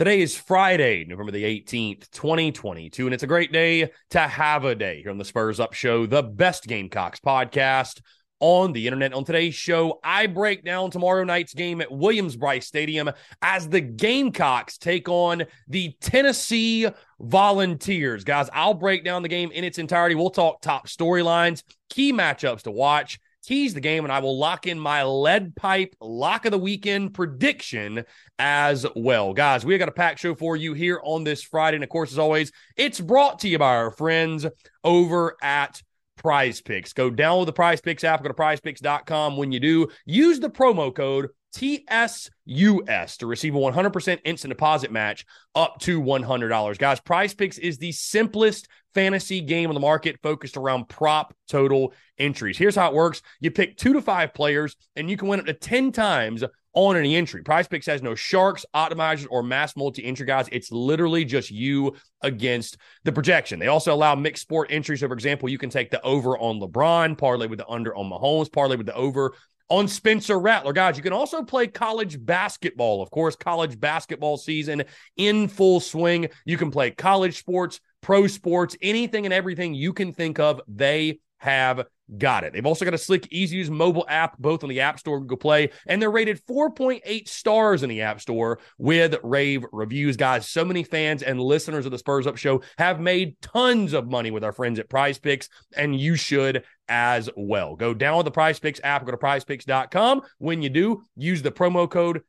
Today is Friday, November the 18th, 2022, and it's a great day to have a day here on the Spurs Up Show, the best Gamecocks podcast on the internet. On today's show, I break down tomorrow night's game at Williams-Brice Stadium as the Gamecocks take on the Tennessee Volunteers. Guys, I'll break down the game in its entirety. We'll talk top storylines, key matchups to watch tease the game, and I will lock in my lead pipe lock of the weekend prediction as well. Guys, we got a packed show for you here on this Friday. And of course, as always, it's brought to you by our friends over at Prize Picks. Go download the Prize Picks app, go to prizepicks.com. When you do, use the promo code TSUS to receive a 100% instant deposit match up to $100. Guys, Prize Picks is the simplest fantasy game on the market focused around prop total entries. Here's how it works you pick two to five players, and you can win up to 10 times on any entry. Prize Picks has no sharks, optimizers, or mass multi entry guys. It's literally just you against the projection. They also allow mixed sport entries. So, for example, you can take the over on LeBron, parlay with the under on Mahomes, parlay with the over on Spencer Rattler. Guys, you can also play college basketball. Of course, college basketball season in full swing. You can play college sports, pro sports, anything and everything you can think of. They have got it. They've also got a slick, easy to use mobile app, both on the App Store, and Google Play, and they're rated 4.8 stars in the App Store with rave reviews. Guys, so many fans and listeners of the Spurs Up Show have made tons of money with our friends at Prize Picks, and you should as well. Go download the Prize Picks app, go to prizepicks.com. When you do, use the promo code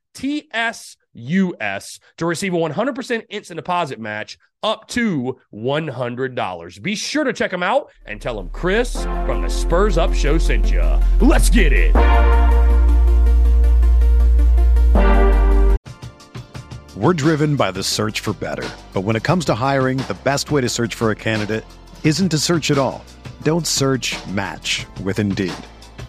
TSUS to receive a 100% instant deposit match up to $100. Be sure to check them out and tell them Chris from the Spurs Up Show sent you. Let's get it. We're driven by the search for better. But when it comes to hiring, the best way to search for a candidate isn't to search at all. Don't search match with Indeed.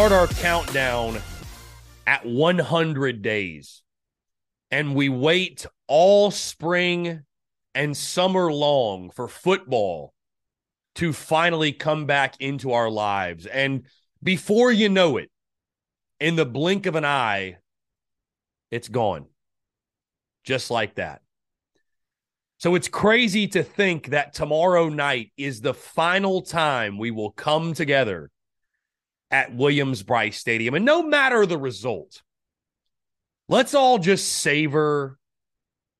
Start our countdown at 100 days and we wait all spring and summer long for football to finally come back into our lives. And before you know it, in the blink of an eye, it's gone. Just like that. So it's crazy to think that tomorrow night is the final time we will come together at Williams-Brice Stadium. And no matter the result, let's all just savor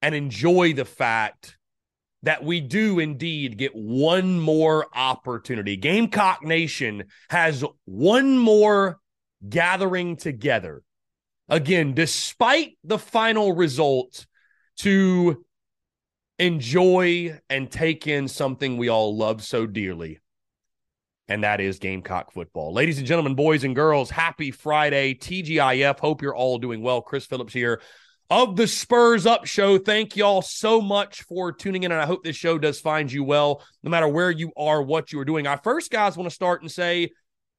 and enjoy the fact that we do indeed get one more opportunity. Gamecock Nation has one more gathering together. Again, despite the final result, to enjoy and take in something we all love so dearly and that is Gamecock football. Ladies and gentlemen, boys and girls, happy Friday. TGIF. Hope you're all doing well. Chris Phillips here of the Spurs Up Show. Thank y'all so much for tuning in, and I hope this show does find you well, no matter where you are, what you are doing. I first, guys, want to start and say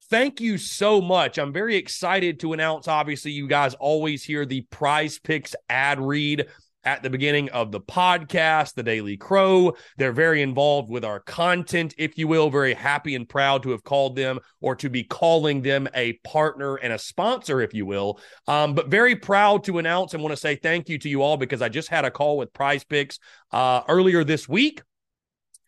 thank you so much. I'm very excited to announce. Obviously, you guys always hear the Prize Picks ad read at the beginning of the podcast, the Daily Crow. They're very involved with our content, if you will. Very happy and proud to have called them or to be calling them a partner and a sponsor, if you will. Um, but very proud to announce and want to say thank you to you all because I just had a call with Prize Picks uh, earlier this week.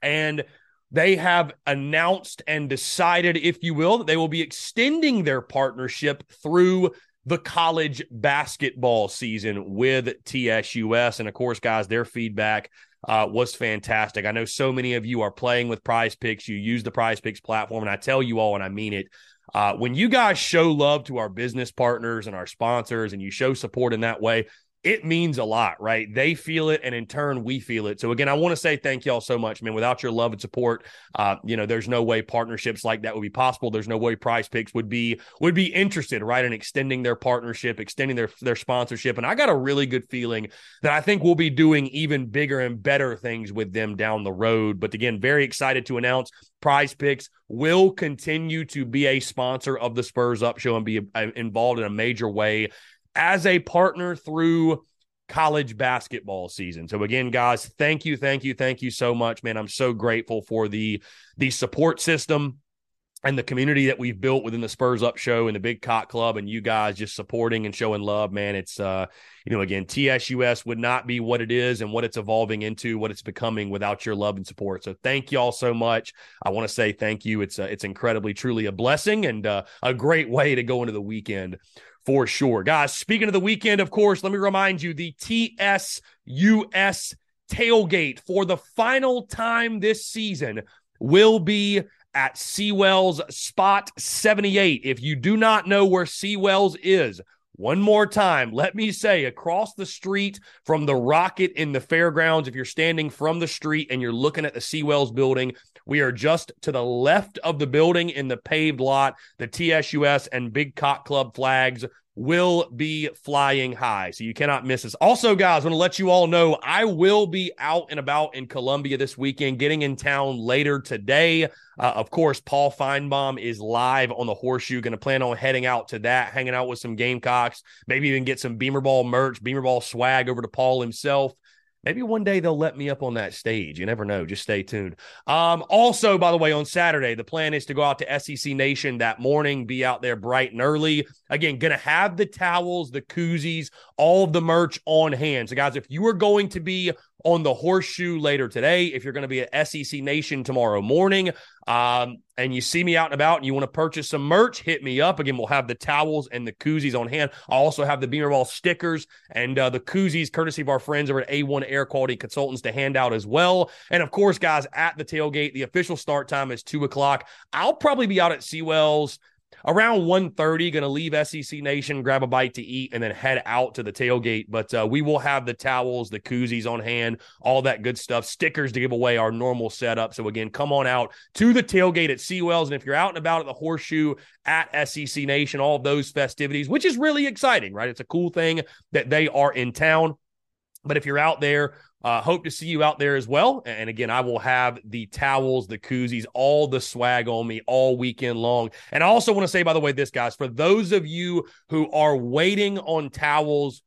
And they have announced and decided, if you will, that they will be extending their partnership through the college basketball season with TSUS. And of course, guys, their feedback uh, was fantastic. I know so many of you are playing with prize picks. You use the prize picks platform, and I tell you all, and I mean it. Uh, when you guys show love to our business partners and our sponsors and you show support in that way, it means a lot, right? They feel it, and in turn, we feel it. So again, I want to say thank y'all so much, man. Without your love and support, uh, you know, there's no way partnerships like that would be possible. There's no way Prize Picks would be would be interested, right, in extending their partnership, extending their their sponsorship. And I got a really good feeling that I think we'll be doing even bigger and better things with them down the road. But again, very excited to announce Prize Picks will continue to be a sponsor of the Spurs Up Show and be uh, involved in a major way as a partner through college basketball season. So again, guys, thank you, thank you, thank you so much, man. I'm so grateful for the the support system and the community that we've built within the Spurs Up show and the Big Cock Club and you guys just supporting and showing love, man. It's uh, you know, again, TSUS would not be what it is and what it's evolving into, what it's becoming without your love and support. So thank y'all so much. I want to say thank you. It's uh, it's incredibly, truly a blessing and uh, a great way to go into the weekend for sure. Guys, speaking of the weekend, of course, let me remind you the TSUS tailgate for the final time this season will be at Seawells Spot 78. If you do not know where Seawells is, one more time, let me say across the street from the Rocket in the fairgrounds, if you're standing from the street and you're looking at the Seawells building, we are just to the left of the building in the paved lot. The TSUS and Big Cock Club flags will be flying high. So you cannot miss this. Also, guys, I want to let you all know I will be out and about in Columbia this weekend, getting in town later today. Uh, of course, Paul Finebaum is live on the horseshoe. Going to plan on heading out to that, hanging out with some Gamecocks, maybe even get some Beamer Ball merch, Beamer Ball swag over to Paul himself. Maybe one day they'll let me up on that stage. You never know. Just stay tuned. Um, also, by the way, on Saturday, the plan is to go out to SEC Nation that morning, be out there bright and early. Again, going to have the towels, the koozies, all of the merch on hand. So, guys, if you are going to be on the horseshoe later today. If you're going to be at SEC Nation tomorrow morning um, and you see me out and about and you want to purchase some merch, hit me up. Again, we'll have the towels and the koozies on hand. I also have the Beamer Ball stickers and uh, the koozies, courtesy of our friends over at A1 Air Quality Consultants, to hand out as well. And of course, guys, at the tailgate, the official start time is two o'clock. I'll probably be out at Seawells around 1.30 going to leave sec nation grab a bite to eat and then head out to the tailgate. But uh, we will have the towels the koozies on hand all that good stuff stickers to give away our normal setup. So again come on out to the tailgate at seawells and if you're out and about at the horseshoe at sec nation all those festivities which is really exciting right? It's a cool thing that they are in town. But if you're out there uh, hope to see you out there as well. And again, I will have the towels, the koozies, all the swag on me all weekend long. And I also want to say, by the way, this, guys, for those of you who are waiting on towels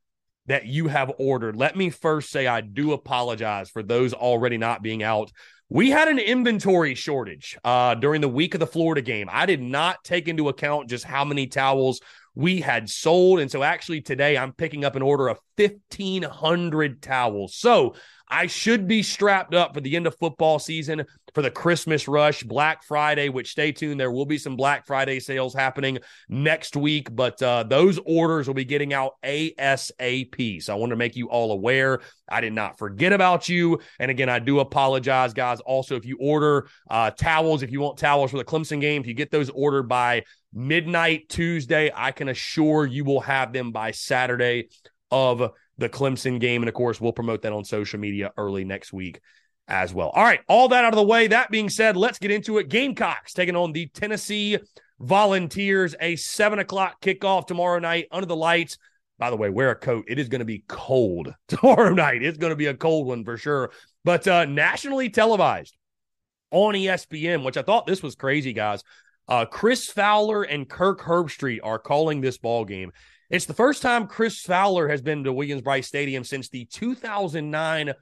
that you have ordered, let me first say I do apologize for those already not being out. We had an inventory shortage uh, during the week of the Florida game. I did not take into account just how many towels we had sold. And so actually today I'm picking up an order of 1,500 towels. So I should be strapped up for the end of football season, for the Christmas rush, Black Friday, which stay tuned. There will be some Black Friday sales happening next week, but uh, those orders will be getting out ASAP. So I want to make you all aware. I did not forget about you. And again, I do apologize, guys. Also, if you order uh, towels, if you want towels for the Clemson game, if you get those ordered by midnight Tuesday. I can assure you will have them by Saturday of the Clemson game. And of course, we'll promote that on social media early next week as well. All right, all that out of the way. That being said, let's get into it. Gamecocks taking on the Tennessee Volunteers, a seven o'clock kickoff tomorrow night under the lights By the way, wear a coat. It is going to be cold tomorrow night. It's going to be a cold one for sure. But uh, nationally televised on ESPN, which I thought this was crazy, guys. Uh, Chris Fowler and Kirk Herbstreit are calling this ball game. It's the first time Chris Fowler has been to Williams-Brice Stadium since the 2009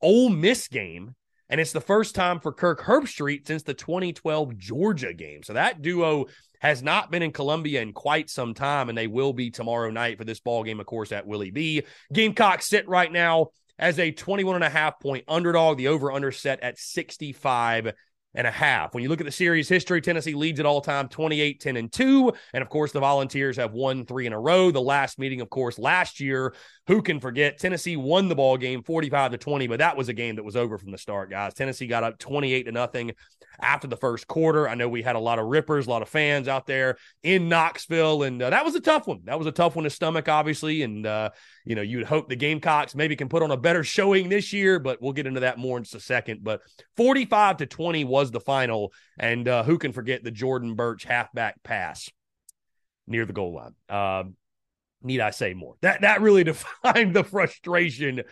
Ole Miss game. And it's the first time for Kirk Herbstreit since the 2012 Georgia game. So that duo has not been in Columbia in quite some time, and they will be tomorrow night for this ball game, of course, at Willie B. Gamecocks sit right now as a 21 and a half point underdog. The over under set at 65 and a half. When you look at the series history, Tennessee leads at all time 28 10 and 2. And of course, the Volunteers have won three in a row. The last meeting, of course, last year, who can forget? Tennessee won the ball game 45 to 20, but that was a game that was over from the start, guys. Tennessee got up 28 to nothing after the first quarter. I know we had a lot of rippers, a lot of fans out there in Knoxville, and uh, that was a tough one. That was a tough one to stomach, obviously. And, uh, you know, you'd hope the Gamecocks maybe can put on a better showing this year, but we'll get into that more in just a second. But 45 to 20 was the final. And uh, who can forget the Jordan Burch halfback pass near the goal line? Uh, need I say more? That, that really defined the frustration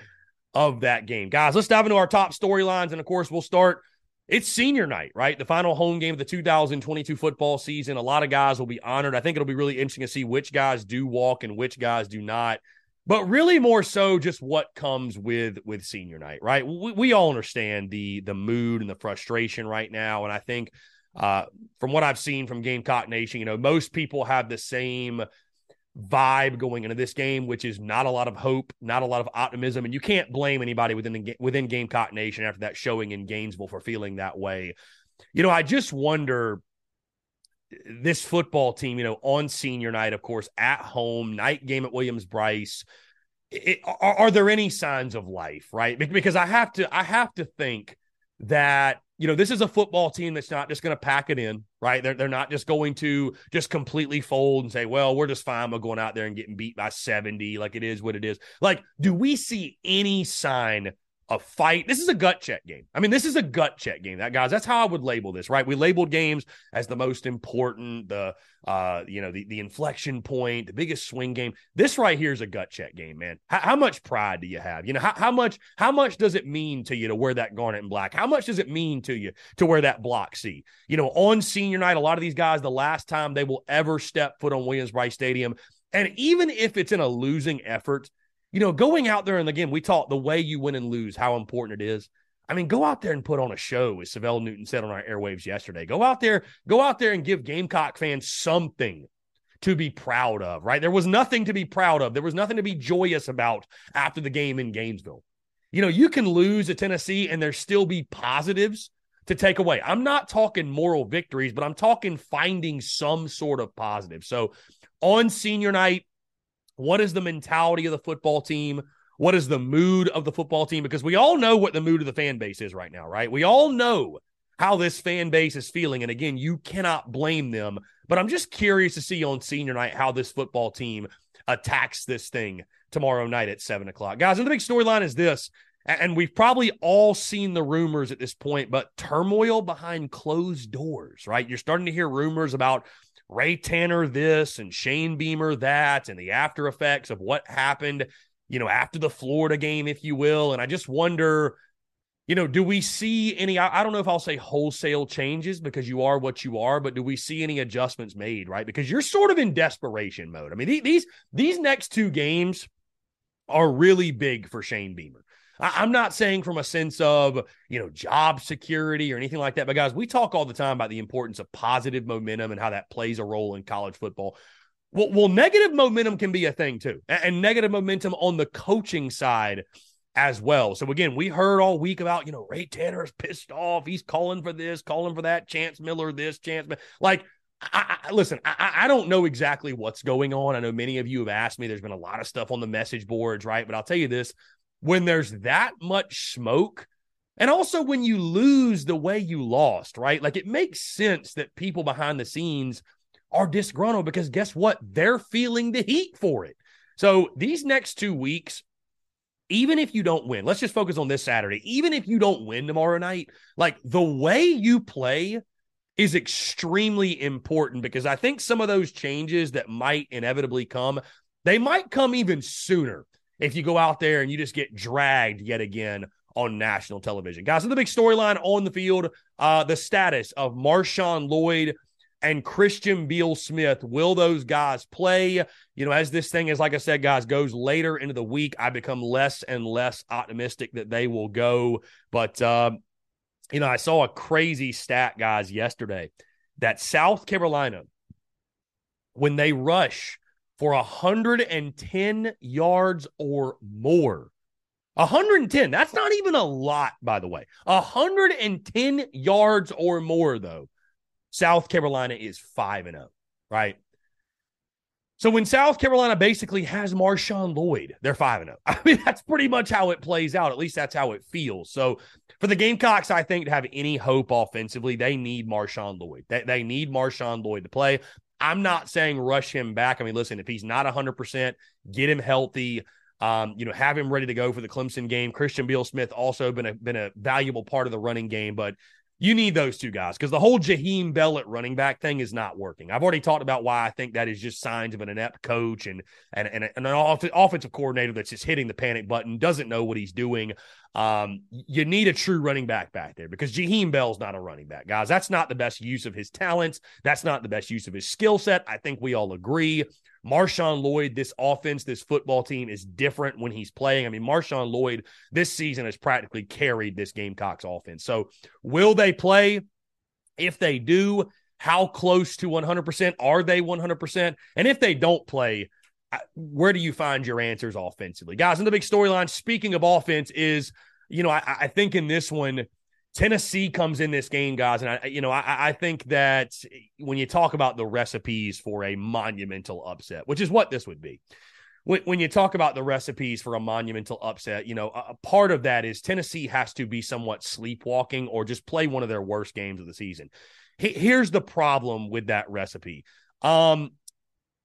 of that game. Guys, let's dive into our top storylines. And of course, we'll start it's senior night, right? The final home game of the 2022 football season. A lot of guys will be honored. I think it'll be really interesting to see which guys do walk and which guys do not. But really, more so, just what comes with with senior night, right? We, we all understand the the mood and the frustration right now, and I think uh, from what I've seen from Gamecock Nation, you know, most people have the same vibe going into this game, which is not a lot of hope, not a lot of optimism, and you can't blame anybody within the within Gamecock Nation after that showing in Gainesville for feeling that way. You know, I just wonder this football team, you know, on senior night, of course, at home, night game at Williams Brice. Are, are there any signs of life, right? Because I have to, I have to think that you know, this is a football team that's not just going to pack it in, right? They're, they're not just going to just completely fold and say, well, we're just fine with going out there and getting beat by 70. Like it is what it is. Like, do we see any sign a fight. This is a gut check game. I mean, this is a gut check game. That guys, that's how I would label this, right? We labeled games as the most important, the uh, you know, the the inflection point, the biggest swing game. This right here is a gut check game, man. How, how much pride do you have? You know, how, how much how much does it mean to you to wear that garnet and black? How much does it mean to you to wear that block C? You know, on senior night, a lot of these guys, the last time they will ever step foot on Williams-Brice Stadium, and even if it's in a losing effort, you know, going out there and again, we talk the way you win and lose, how important it is. I mean, go out there and put on a show, as Savell Newton said on our airwaves yesterday. Go out there, go out there and give Gamecock fans something to be proud of, right? There was nothing to be proud of. There was nothing to be joyous about after the game in Gainesville. You know, you can lose at Tennessee and there still be positives to take away. I'm not talking moral victories, but I'm talking finding some sort of positive. So on senior night, what is the mentality of the football team? What is the mood of the football team? Because we all know what the mood of the fan base is right now, right? We all know how this fan base is feeling. And again, you cannot blame them. But I'm just curious to see on senior night how this football team attacks this thing tomorrow night at seven o'clock. Guys, and the big storyline is this. And we've probably all seen the rumors at this point, but turmoil behind closed doors, right? You're starting to hear rumors about Ray Tanner this and Shane Beamer that and the after effects of what happened, you know, after the Florida game, if you will. And I just wonder, you know, do we see any, I, don't know if I'll say wholesale changes because you are what you are, but do we see any adjustments made, right? Because you're sort of in desperation mode. I mean, these, these next two games are really big for Shane Beamer. I, am not saying from a sense of, you know, job security or anything like that. But guys, we talk all the time about the importance of positive momentum and how that plays a role in college football. Well, well negative momentum can be a thing too, and, and negative momentum on the coaching side as well. So again, we heard all week about, you know, Ray Tanner is pissed off. He's calling for this, calling for that. Chance Miller, this, Chance. Like, I, I, listen, I, I, don't know exactly what's going on. I know many of you have asked me. There's been a lot of stuff on the message boards, right? But I'll tell you this: when there's that much smoke, and also when you lose the way you lost, right? Like it makes sense that people behind the scenes are disgruntled because guess what? They're feeling the heat for it. So these next two weeks, even if you don't win, let's just focus on this Saturday. Even if you don't win tomorrow night, like the way you play is extremely important because I think some of those changes that might inevitably come, They might come even sooner if you go out there and you just get dragged yet again on national television. Guys, the big storyline on the field, uh, the status of Marshawn Lloyd and Christian Beal Smith. Will those guys play? You know, as this thing is, like I said, guys, goes later into the week, I become less and less optimistic that they will go. But, uh, you know, I saw a crazy stat, guys, yesterday that South Carolina, when they rush for 110 yards or more, 110, that's not even a lot, by the way. 110 yards or more, though. South Carolina is 5 and 0, right? So when South Carolina basically has Marshawn Lloyd, they're 5 0. I mean, that's pretty much how it plays out. At least that's how it feels. So for the Gamecocks, I think to have any hope offensively, they need Marshawn Lloyd. They, they need Marshawn Lloyd to play. I'm not saying rush him back. I mean, listen, if he's not 100%, get him healthy. Um, you know, have him ready to go for the Clemson game. Christian Beal Smith also been a been a valuable part of the running game, but you need those two guys because the whole Jaheim Bell at running back thing is not working. I've already talked about why I think that is just signs of an inept coach and and, and, an off- offensive coordinator that's just hitting the panic button, doesn't know what he's doing. Um, you need a true running back back there because Jaheim Bell's not a running back, guys. That's not the best use of his talents. That's not the best use of his skill set. I think we all agree. Marshawn Lloyd, this offense, this football team is different when he's playing. I mean, Marshawn Lloyd this season has practically carried this Gamecocks offense. So, will they play? If they do, how close to 100% are they 100%? And if they don't play, where do you find your answers offensively? Guys, in the big storyline, speaking of offense, is, you know, I, I think in this one, Tennessee comes in this game, guys, and I, you know, I, I, think that when you talk about the recipes for a monumental upset, which is what this would be, when, when you talk about the recipes for a monumental upset, you know, a, a part of that is Tennessee has to be somewhat sleepwalking or just play one of their worst games of the season. here's the problem with that recipe. Um,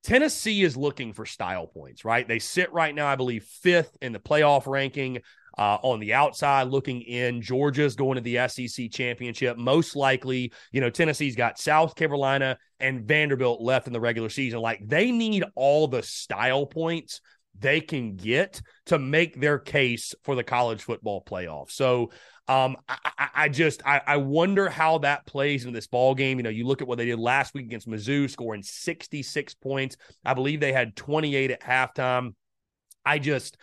Tennessee is looking for style points, right? They sit right now, I believe, fifth in the playoff ranking. Uh, on the outside, looking in, Georgia's going to the SEC championship. Most likely, you know, Tennessee's got South Carolina and Vanderbilt left in the regular season. Like they need all the style points they can get to make their case for the college football playoff. So um, I, I, just I, I, wonder how that plays in this ball game. You know, you look at what they did last week against Mizzou, scoring 66 points. I believe they had 28 at halftime. I just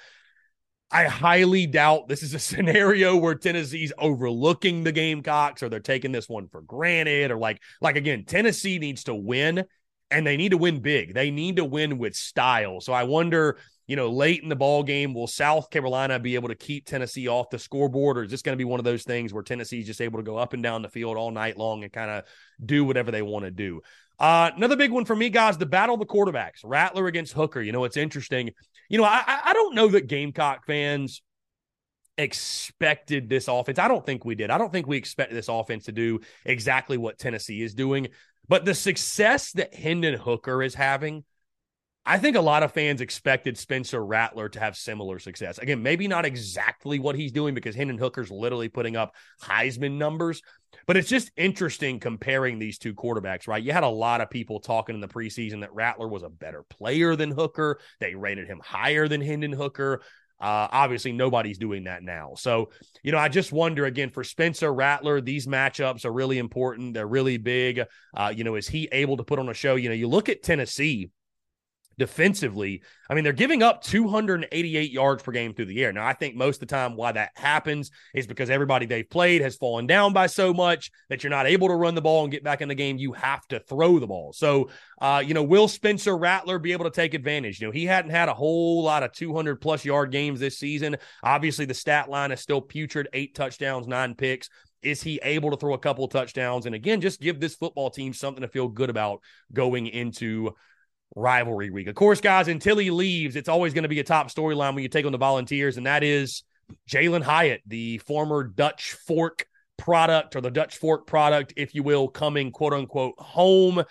I highly doubt this is a scenario where Tennessee's overlooking the Gamecocks or they're taking this one for granted or like like again, Tennessee needs to win and they need to win big. They need to win with style. So I wonder you know, late in the ball game, will South Carolina be able to keep Tennessee off the scoreboard, or is this going to be one of those things where Tennessee's just able to go up and down the field all night long and kind of do whatever they want to do? Uh, another big one for me, guys, the battle of the quarterbacks, Rattler against Hooker. You know, it's interesting. You know, I, I don't know that Gamecock fans expected this offense. I don't think we did. I don't think we expected this offense to do exactly what Tennessee is doing. But the success that Hendon Hooker is having I think a lot of fans expected Spencer Rattler to have similar success. Again, maybe not exactly what he's doing because Hendon Hooker's literally putting up Heisman numbers, but it's just interesting comparing these two quarterbacks, right? You had a lot of people talking in the preseason that Rattler was a better player than Hooker. They rated him higher than Hendon Hooker. Uh, obviously, nobody's doing that now. So, you know, I just wonder again for Spencer Rattler, these matchups are really important. They're really big. Uh, you know, is he able to put on a show? You know, you look at Tennessee defensively. I mean, they're giving up 288 yards per game through the air. Now, I think most of the time why that happens is because everybody they've played has fallen down by so much that you're not able to run the ball and get back in the game. You have to throw the ball. So, uh, you know, will Spencer Rattler be able to take advantage? You know, he hadn't had a whole lot of 200 plus yard games this season. Obviously, the stat line is still putrid eight touchdowns, nine picks. Is he able to throw a couple touchdowns? And again, just give this football team something to feel good about going into rivalry week. Of course, guys, until he leaves, it's always going to be a top storyline when you take on the Volunteers, and that is Jalen Hyatt, the former Dutch Fork product or the Dutch Fork product, if you will, coming quote unquote home.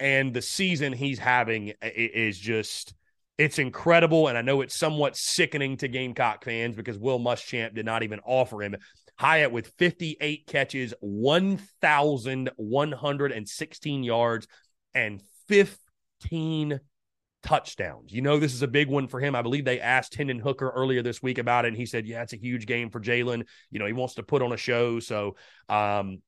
And the season he's having is just. It's incredible, and I know it's somewhat sickening to Gamecock fans because Will Muschamp did not even offer him. Hyatt with 58 catches, 1,116 yards, and 15 15 touchdowns. You know, this is a big one for him. I believe they asked Hendon Hooker earlier this week about it, and he said, Yeah, it's a huge game for Jalen. You know, he wants to put on a show. So, um,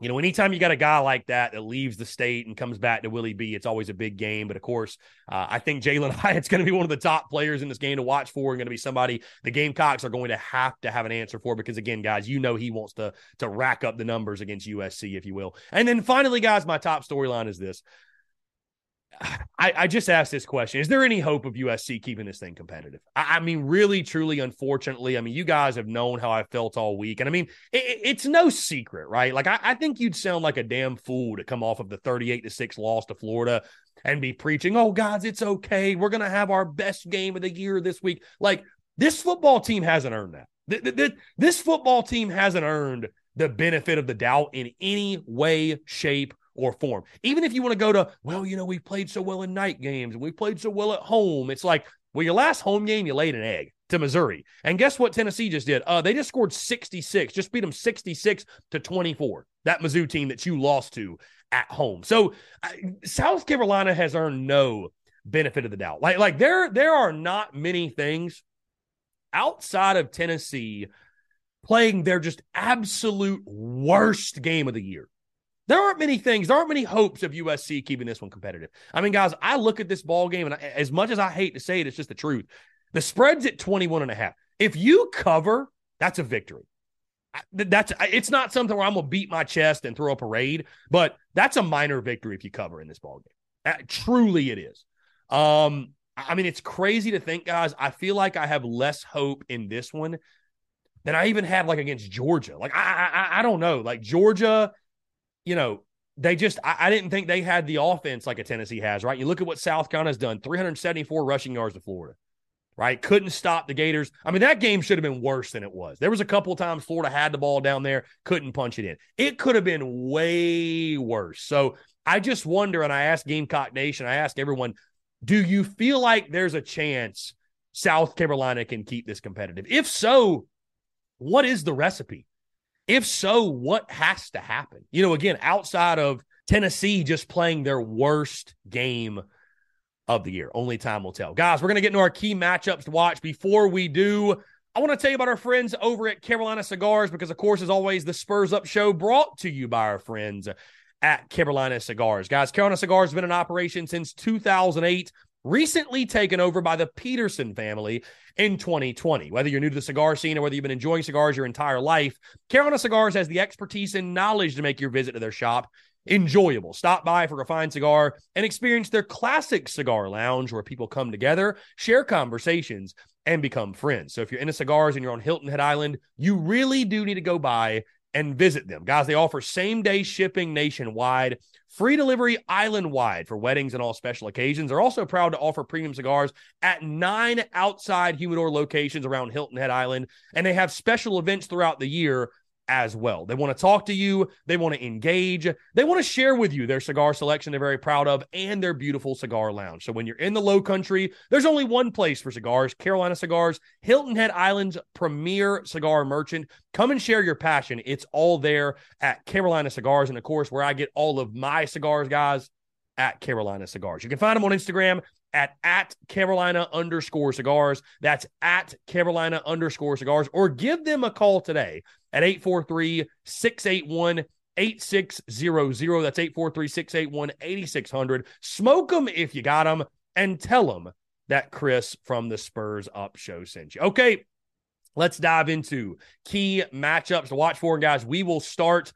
you know, anytime you got a guy like that that leaves the state and comes back to Willie B, it's always a big game. But of course, uh, I think Jalen Hyatt's going to be one of the top players in this game to watch for, and going to be somebody the Gamecocks are going to have to have an answer for because, again, guys, you know he wants to to rack up the numbers against USC, if you will. And then finally, guys, my top storyline is this: I, I, just asked this question. Is there any hope of USC keeping this thing competitive? I, I, mean, really, truly, unfortunately, I mean, you guys have known how I felt all week. And I mean, it, it's no secret, right? Like, I, I, think you'd sound like a damn fool to come off of the 38 to 6 loss to Florida and be preaching, oh, guys, it's okay. We're going to have our best game of the year this week. Like, this football team hasn't earned that. This football team hasn't earned the benefit of the doubt in any way, shape, or form. Even if you want to go to, well, you know, we played so well in night games and we played so well at home. It's like, well, your last home game, you laid an egg to Missouri. And guess what Tennessee just did? Uh, they just scored 66, just beat them 66 to 24. That Mizzou team that you lost to at home. So uh, South Carolina has earned no benefit of the doubt. Like, like there, there are not many things outside of Tennessee playing their just absolute worst game of the year there aren't many things, there aren't many hopes of USC keeping this one competitive. I mean, guys, I look at this ball game, and I, as much as I hate to say it, it's just the truth. The spread's at 21 and a half. If you cover, that's a victory. That's it's not something where I'm gonna beat my chest and throw a parade, but that's a minor victory if you cover in this ball game. Uh, truly, it is. Um, I mean, it's crazy to think, guys. I feel like I have less hope in this one than I even had like against Georgia. Like I, I, I don't know. Like Georgia, you know, they just I, I, didn't think they had the offense like a Tennessee has, right? You look at what South Carolina's done, 374 rushing yards to Florida, right? Couldn't stop the Gators. I mean, that game should have been worse than it was. There was a couple of times Florida had the ball down there, couldn't punch it in. It could have been way worse. So I just wonder, and I asked Gamecock Nation, I asked everyone, do you feel like there's a chance South Carolina can keep this competitive? If so, what is the recipe? If so, what has to happen? You know, again, outside of Tennessee just playing their worst game of the year. Only time will tell. Guys, we're going to get into our key matchups to watch. Before we do, I want to tell you about our friends over at Carolina Cigars because, of course, as always, the Spurs Up Show brought to you by our friends at Carolina Cigars. Guys, Carolina Cigars has been in operation since 2008 recently taken over by the Peterson family in 2020. Whether you're new to the cigar scene or whether you've been enjoying cigars your entire life, Carolina Cigars has the expertise and knowledge to make your visit to their shop enjoyable. Stop by for a fine cigar and experience their classic cigar lounge where people come together, share conversations, and become friends. So if you're into cigars and you're on Hilton Head Island, you really do need to go by and visit them. Guys, they offer same day shipping nationwide, free delivery island wide for weddings and all special occasions. They're also proud to offer premium cigars at nine outside humidor locations around Hilton Head Island. And they have special events throughout the year as well. They want to talk to you, they want to engage, they want to share with you their cigar selection they're very proud of and their beautiful cigar lounge. So when you're in the low country, there's only one place for cigars, Carolina Cigars, Hilton Head Island's premier cigar merchant. Come and share your passion. It's all there at Carolina Cigars and of course where I get all of my cigars guys at Carolina Cigars. You can find them on Instagram at at Carolina underscore cigars. That's at Carolina underscore cigars, or give them a call today at 843 681 8600. That's 843 681 8600. Smoke them if you got them and tell them that Chris from the Spurs Up Show sent you. Okay, let's dive into key matchups to watch for. Guys, we will start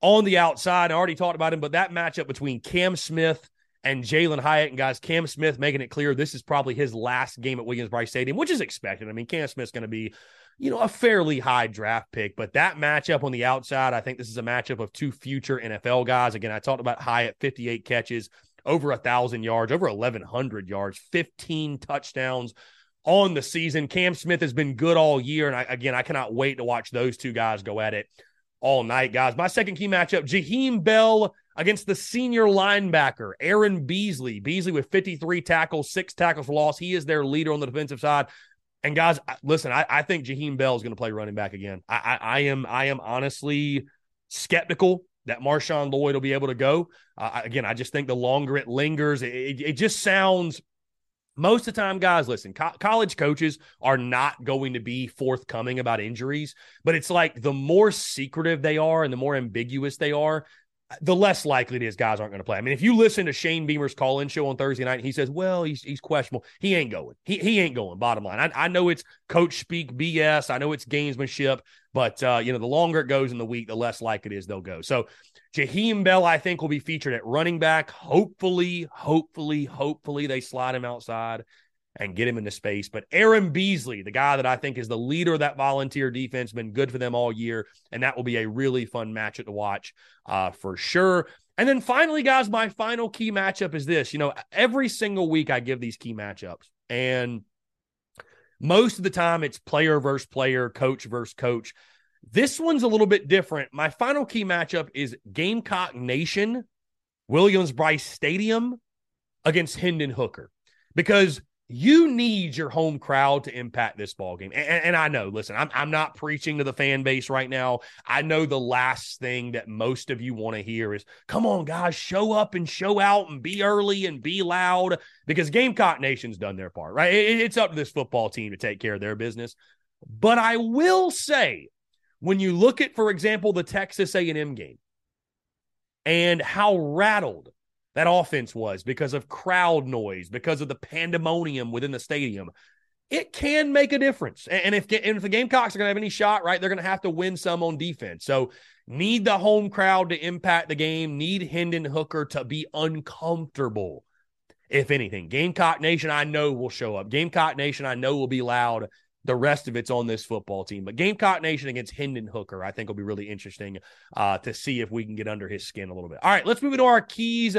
on the outside. I already talked about him, but that matchup between Cam Smith and Jalen Hyatt. And guys, Cam Smith making it clear this is probably his last game at Williams-Brice Stadium, which is expected. I mean, Cam Smith's going to be, you know, a fairly high draft pick, but that matchup on the outside, I think this is a matchup of two future NFL guys. Again, I talked about Hyatt, 58 catches, over a thousand yards, over 1,100 yards, 15 touchdowns on the season. Cam Smith has been good all year. And I, again, I cannot wait to watch those two guys go at it all night, guys. My second key matchup, Jaheim Bell against the senior linebacker, Aaron Beasley. Beasley with 53 tackles, six tackles for loss. He is their leader on the defensive side. And guys, listen, I, I think Jaheim Bell is going to play running back again. I, I, I, am I am honestly skeptical that Marshawn Lloyd will be able to go. Uh, again, I just think the longer it lingers, it, it, it just sounds most of the time, guys, listen, co- college coaches are not going to be forthcoming about injuries, but it's like the more secretive they are and the more ambiguous they are, the less likely it is guys aren't going to play. I mean, if you listen to Shane Beamer's call in show on Thursday night, he says, well, he's, he's questionable. He ain't going. He, he ain't going, bottom line. I, I know it's coach speak BS. I know it's gamesmanship, but, uh, you know, the longer it goes in the week, the less likely it is they'll go. So Jaheim Bell, I think, will be featured at running back. Hopefully, hopefully, hopefully they slide him outside and get him into space. But Aaron Beasley, the guy that I think is the leader of that volunteer defense, been good for them all year. And that will be a really fun matchup to watch uh, for sure. And then finally, guys, my final key matchup is this. You know, every single week I give these key matchups. And most of the time it's player versus player, coach versus coach. This one's a little bit different. My final key matchup is Gamecock Nation, Williams Brice Stadium against Hendon Hooker. Because you need your home crowd to impact this ball game. And, and, I know, listen, I'm, I'm not preaching to the fan base right now. I know the last thing that most of you want to hear is, come on, guys, show up and show out and be early and be loud because Gamecock Nation's done their part, right? It, it's up to this football team to take care of their business. But I will say, when you look at, for example, the Texas A&M game and how rattled that offense was because of crowd noise, because of the pandemonium within the stadium. It can make a difference. And if, and if the Gamecocks are going to have any shot, right, they're going to have to win some on defense. So, need the home crowd to impact the game, need Hendon Hooker to be uncomfortable. If anything, Gamecock Nation, I know will show up. Gamecock Nation, I know will be loud. The rest of it's on this football team. But Gamecock Nation against Hendon Hooker, I think will be really interesting uh, to see if we can get under his skin a little bit. All right, let's move into our keys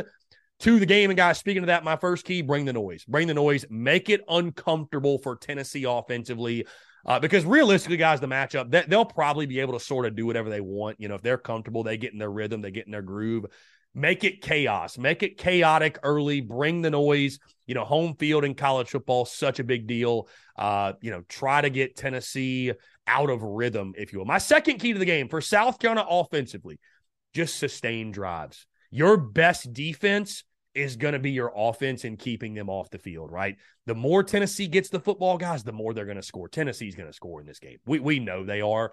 to the game. And guys, speaking of that, my first key bring the noise. Bring the noise. Make it uncomfortable for Tennessee offensively. Uh, because realistically, guys, the matchup, they, they'll probably be able to sort of do whatever they want. You know, if they're comfortable, they get in their rhythm, they get in their groove. Make it chaos, make it chaotic early, bring the noise. You know, home field in college football, such a big deal. Uh, you know, try to get Tennessee out of rhythm, if you will. My second key to the game for South Carolina offensively, just sustain drives. Your best defense is going to be your offense in keeping them off the field, right? The more Tennessee gets the football, guys, the more they're going to score. Tennessee's going to score in this game. We, we know they are.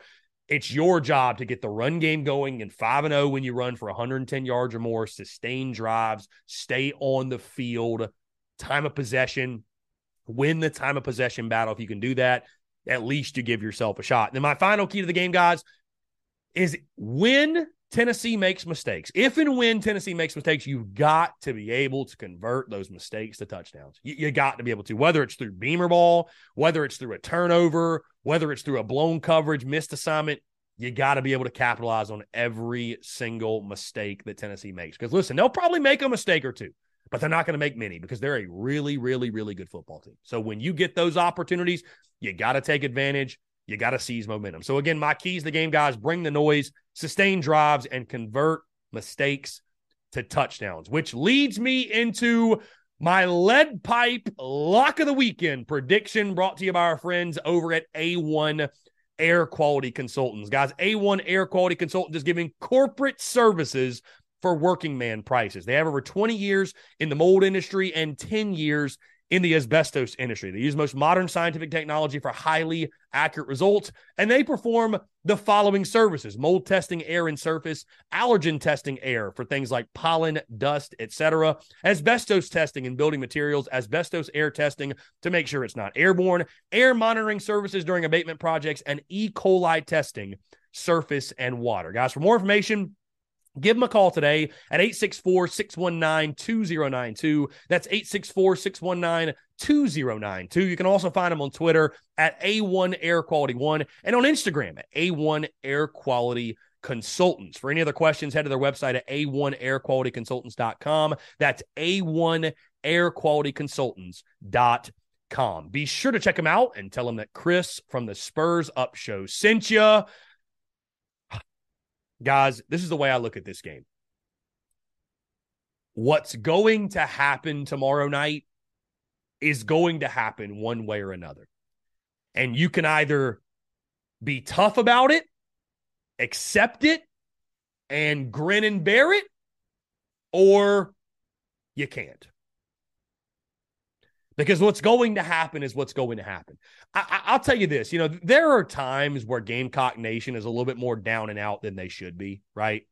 It's your job to get the run game going and 5 and 0 when you run for 110 yards or more, sustain drives, stay on the field, time of possession, win the time of possession battle. If you can do that, at least you give yourself a shot. And then my final key to the game, guys, is win Tennessee makes mistakes. If and when Tennessee makes mistakes, you've got to be able to convert those mistakes to touchdowns. You, you, got to be able to, whether it's through Beamer ball, whether it's through a turnover, whether it's through a blown coverage, missed assignment. You got to be able to capitalize on every single mistake that Tennessee makes. Because listen, they'll probably make a mistake or two, but they're not going to make many because they're a really, really, really good football team. So when you get those opportunities, you got to take advantage. You got to seize momentum. So again, my keys to the game, guys, bring the noise sustain drives, and convert mistakes to touchdowns, which leads me into my lead pipe lock of the weekend prediction brought to you by our friends over at A1 Air Quality Consultants. Guys, A1 Air Quality Consultants is giving corporate services for working man prices. They have over 20 years in the mold industry and 10 years in the asbestos industry. They use most modern scientific technology for highly accurate results, and they perform the following services mold testing air and surface, allergen testing air for things like pollen, dust, etc., asbestos testing in building materials, asbestos air testing to make sure it's not airborne, air monitoring services during abatement projects, and E. coli testing, surface and water. Guys, for more information, Give them a call today at 864 619 2092. That's 864 619 2092. You can also find them on Twitter at A1 Air Quality 1 and on Instagram at A1 Air Quality Consultants. For any other questions, head to their website at A1AirQualityConsultants.com. That's A1 Air Quality Consultants.com. Be sure to check them out and tell them that Chris from the Spurs Up Show sent you. Guys, this is the way I look at this game. What's going to happen tomorrow night is going to happen one way or another. And you can either be tough about it, accept it, and grin and bear it, or you can't. because what's going to happen is what's going to happen. I, will tell you this, you know, there are times where Gamecock Nation is a little bit more down and out than they should be, right?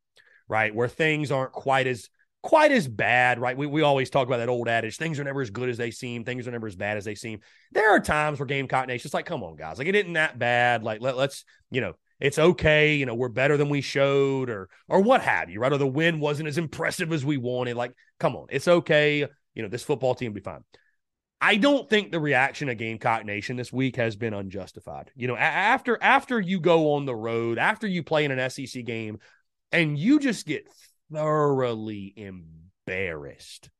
Right, where things aren't quite as quite as bad, right? We, we always talk about that old adage things are never as good as they seem, things are never as bad as they seem. There are times where Gamecock Nation's like, come on, guys, like it isn't that bad. Like, let, let's, you know, it's okay, you know, we're better than we showed, or or what have you, right? Or the win wasn't as impressive as we wanted. Like, come on, it's okay. You know, this football team will be fine. I don't think the reaction of Gamecock Nation this week has been unjustified. You know, after after you go on the road, after you play in an SEC game, and you just get thoroughly embarrassed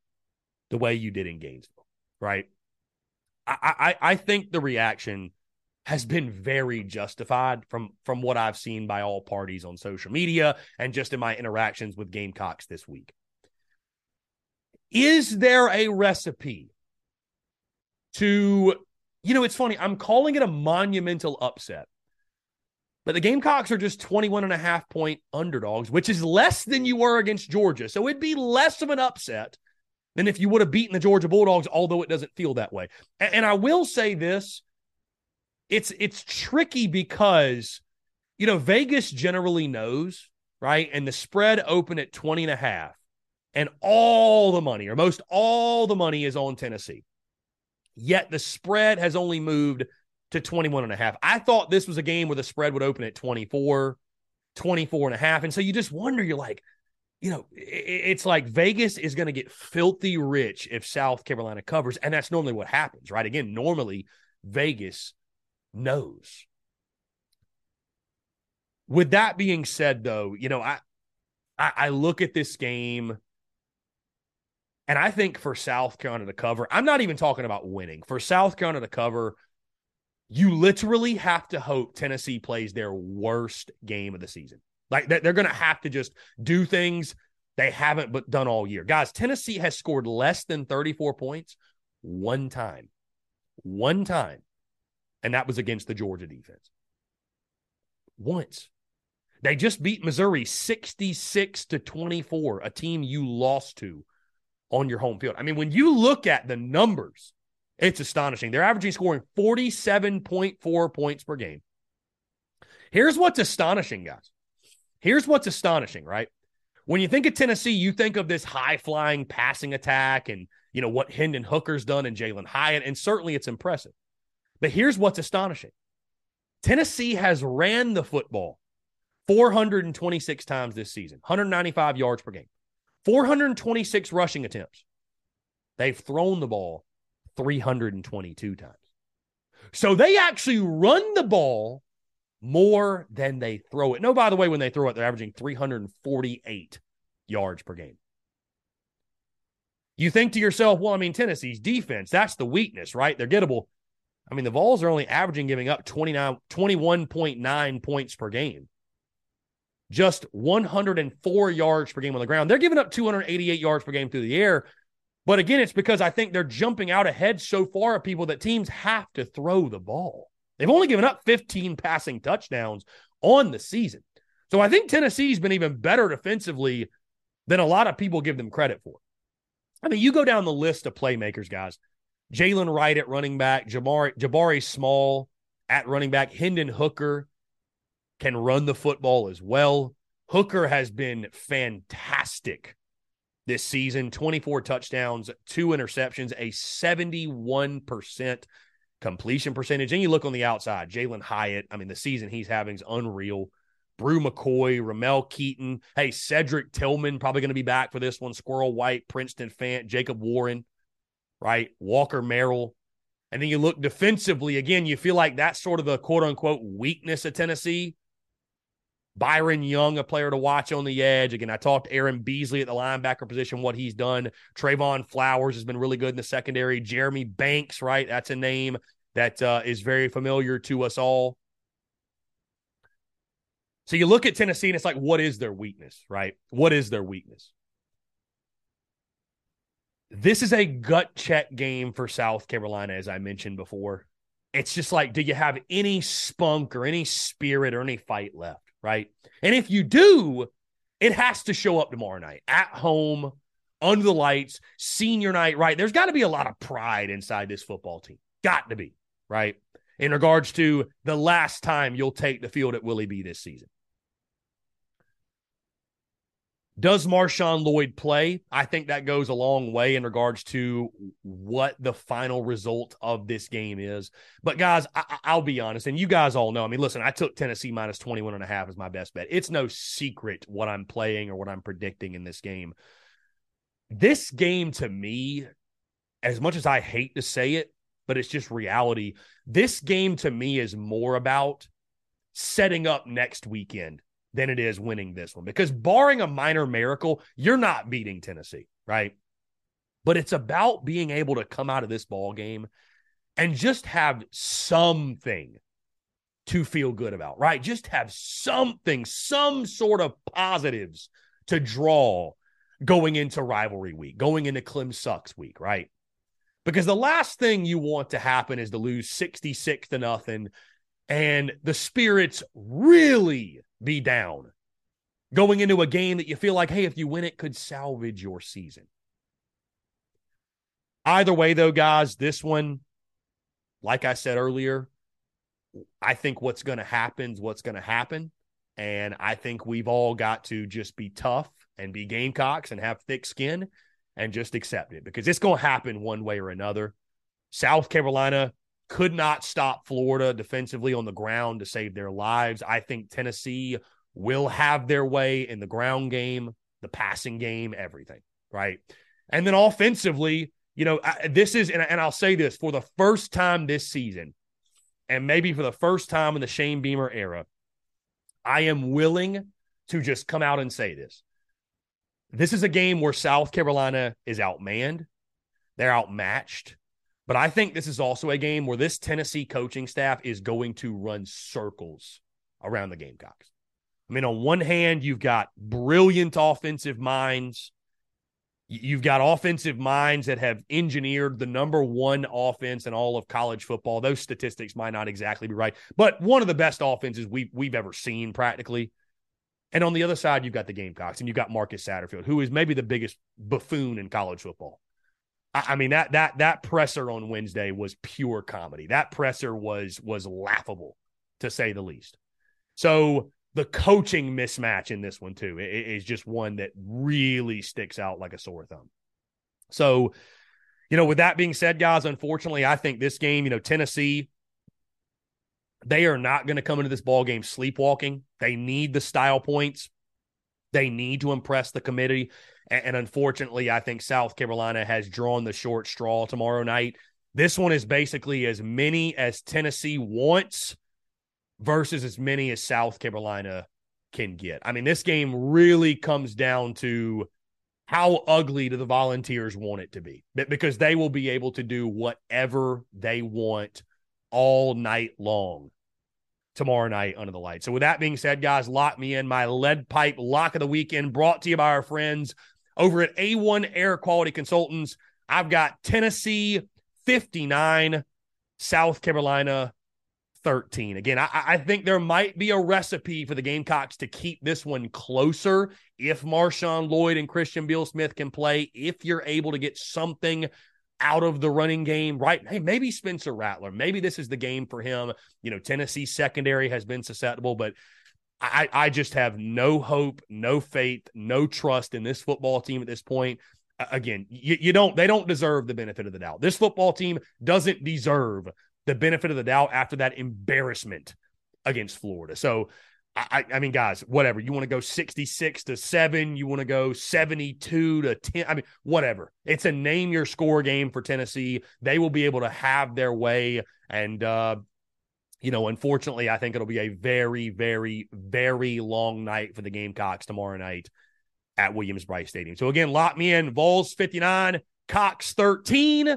the way you did in Gainesville, right? I, I, I think the reaction has been very justified from from what I've seen by all parties on social media and just in my interactions with Gamecocks this week. Is there a recipe to, you know, it's funny, I'm calling it a monumental upset. But the Gamecocks are just 21 and a half point underdogs, which is less than you were against Georgia. So it'd be less of an upset than if you would have beaten the Georgia Bulldogs, although it doesn't feel that way. And, and I will say this it's it's tricky because you know Vegas generally knows, right? And the spread open at 20 and a half and all the money or most all the money is on Tennessee. Yet the spread has only moved to 21 and a half. I thought this was a game where the spread would open at 24, 24 and a half. And so you just wonder, you're like, you know, it's like Vegas is going to get filthy rich if South Carolina covers. And that's normally what happens, right? Again, normally Vegas knows. With that being said, though, you know, I, I, I look at this game and I think for South Carolina to cover, I'm not even talking about winning. For South Carolina to cover, you literally have to hope Tennessee plays their worst game of the season. Like they're going to have to just do things they haven't but done all year. Guys, Tennessee has scored less than 34 points one time. One time. And that was against the Georgia defense. Once. They just beat Missouri 66 to 24, a team you lost to on your home field. I mean, when you look at the numbers, it's astonishing. They're averaging scoring 47.4 points per game. Here's what's astonishing, guys. Here's what's astonishing, right? When you think of Tennessee, you think of this high flying passing attack and, you know, what Hendon Hooker's done and Jalin Hyatt, and certainly it's impressive. But here's what's astonishing Tennessee has ran the football 426 times this season, 195 yards per game. 426 rushing attempts. They've thrown the ball 322 times. So they actually run the ball more than they throw it. No, by the way, when they throw it, they're averaging 348 yards per game. You think to yourself, well, I mean, Tennessee's defense, that's the weakness, right? They're gettable. I mean, the Vols are only averaging giving up 29, 21.9 points per game just 104 yards per game on the ground. They're giving up 288 yards per game through the air. But again, it's because I think they're jumping out ahead so far of people that teams have to throw the ball. They've only given up 15 passing touchdowns on the season. So I think Tennessee's been even better defensively than a lot of people give them credit for. I mean, you go down the list of playmakers, guys. Jaylen Wright at running back, Jabari, Jabari Small at running back, Hendon Hooker can run the football as well. Hooker has been fantastic this season 24 touchdowns, two interceptions, a 71% completion percentage. And you look on the outside, Jalin Hyatt, I mean, the season he's having is unreal. Bru McCoy, Ramel Keyton. Hey, Cedric Tillman probably going to be back for this one. Squirrel White, Princeton Fant, Jacob Warren, right? Walker Merrill. And then you look defensively again, you feel like that's sort of the quote unquote weakness of Tennessee. Byron Young, a player to watch on the edge. Again, I talked Aaron Beasley at the linebacker position, what he's done. Trevon Flowers has been really good in the secondary. Jeremy Banks, right? That's a name that uh, is very familiar to us all. So you look at Tennessee and it's like, what is their weakness, right? What is their weakness? This is a gut check game for South Carolina, as I mentioned before. It's just like, do you have any spunk or any spirit or any fight left? Right? And if you do, it has to show up tomorrow night at home under the lights, senior night, right? There's got to be a lot of pride inside this football team. Got to be, right? In regards to the last time you'll take the field at Willie B this season. Does Marshawn Lloyd play? I think that goes a long way in regards to what the final result of this game is. But guys, I, will be honest, and you guys all know. I mean, listen, I took Tennessee minus 21 and a half as my best bet. It's no secret what I'm playing or what I'm predicting in this game. This game to me, as much as I hate to say it, but it's just reality. This game to me is more about setting up next weekend than it is winning this one because barring a minor miracle, you're not beating Tennessee, right? But it's about being able to come out of this ball game and just have something to feel good about, right? Just have something, some sort of positives to draw going into rivalry week, going into Clem Sucks week, right? Because the last thing you want to happen is to lose 66 to nothing and the spirits really be down going into a game that you feel like, hey, if you win it, could salvage your season. Either way, though, guys, this one, like I said earlier, I think what's going to happen is what's going to happen. And I think we've all got to just be tough and be Gamecocks and have thick skin and just accept it because it's going to happen one way or another. South Carolina could not stop Florida defensively on the ground to save their lives. I think Tennessee will have their way in the ground game, the passing game, everything, right? And then offensively, you know, this is, and, and I'll say this for the first time this season, and maybe for the first time in the Shane Beamer era, I am willing to just come out and say this. This is a game where South Carolina is outmanned, they're outmatched. But I think this is also a game where this Tennessee coaching staff is going to run circles around the Gamecocks. I mean, on one hand, you've got brilliant offensive minds. You've got offensive minds that have engineered the number one offense in all of college football. Those statistics might not exactly be right, but one of the best offenses we've, we've ever seen practically. And on the other side, you've got the Gamecocks and you've got Marcus Satterfield, who is maybe the biggest buffoon in college football. I mean that that that presser on Wednesday was pure comedy. That presser was was laughable to say the least. So the coaching mismatch in this one too is just one that really sticks out like a sore thumb. So, you know, with that being said, guys, unfortunately, I think this game, you know, Tennessee, they are not going to come into this ball game sleepwalking. They need the style points. They need to impress the committee. And, and unfortunately, I think South Carolina has drawn the short straw tomorrow night. This one is basically as many as Tennessee wants versus as many as South Carolina can get. I mean, this game really comes down to how ugly do the volunteers want it to be because they will be able to do whatever they want all night long tomorrow night under the lights. So, with that being said, guys, lock me in. My lead pipe lock of the weekend brought to you by our friends over at A1 Air Quality Consultants. I've got Tennessee 59, South Carolina 13. Again, I, I, think there might be a recipe for the Gamecocks to keep this one closer if Marshawn Lloyd and Christian Beal Smith can play, if you're able to get something out of the running game, right? Hey, maybe Spencer Rattler. Maybe this is the game for him. You know, Tennessee secondary has been susceptible, but I, I just have no hope, no faith, no trust in this football team at this point. Again, you, you don't, they don't deserve the benefit of the doubt. This football team doesn't deserve the benefit of the doubt after that embarrassment against Florida. So, I, I mean, guys, whatever. You want to go 66 to 7, you want to go 72 to 10. I mean, whatever. It's a name your score game for Tennessee. They will be able to have their way. And, uh, you know, unfortunately, I think it'll be a very, very, very long night for the Gamecocks tomorrow night at Williams-Brice Stadium. So, again, lock me in. Vols 59, Cox 13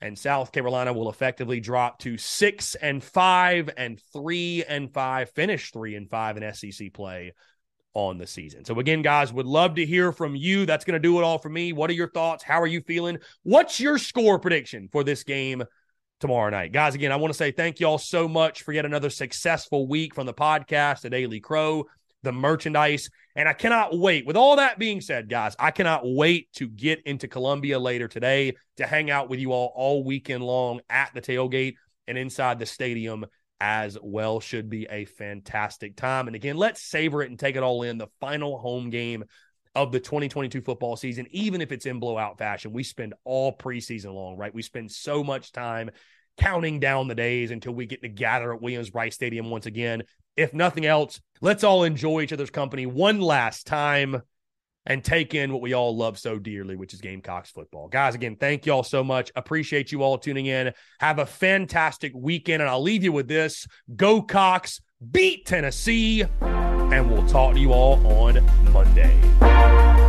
and South Carolina will effectively drop to six and five and three and five, finish three and five in SEC play on the season. So again, guys, would love to hear from you. That's going to do it all for me. What are your thoughts? How are you feeling? What's your score prediction for this game tomorrow night? Guys, again, I want to say thank you all so much for yet another successful week from the podcast, The Daily Crow. The merchandise. And I cannot wait. With all that being said, guys, I cannot wait to get into Columbia later today to hang out with you all all weekend long at the tailgate and inside the stadium as well. Should be a fantastic time. And again, let's savor it and take it all in. The final home game of the 2022 football season, even if it's in blowout fashion. We spend all preseason long, right? We spend so much time counting down the days until we get to gather at Williams-Brice Stadium once again. If nothing else, let's all enjoy each other's company one last time and take in what we all love so dearly, which is Gamecocks football. Guys, again, thank you all so much. Appreciate you all tuning in. Have a fantastic weekend. And I'll leave you with this Go Cox, beat Tennessee. And we'll talk to you all on Monday.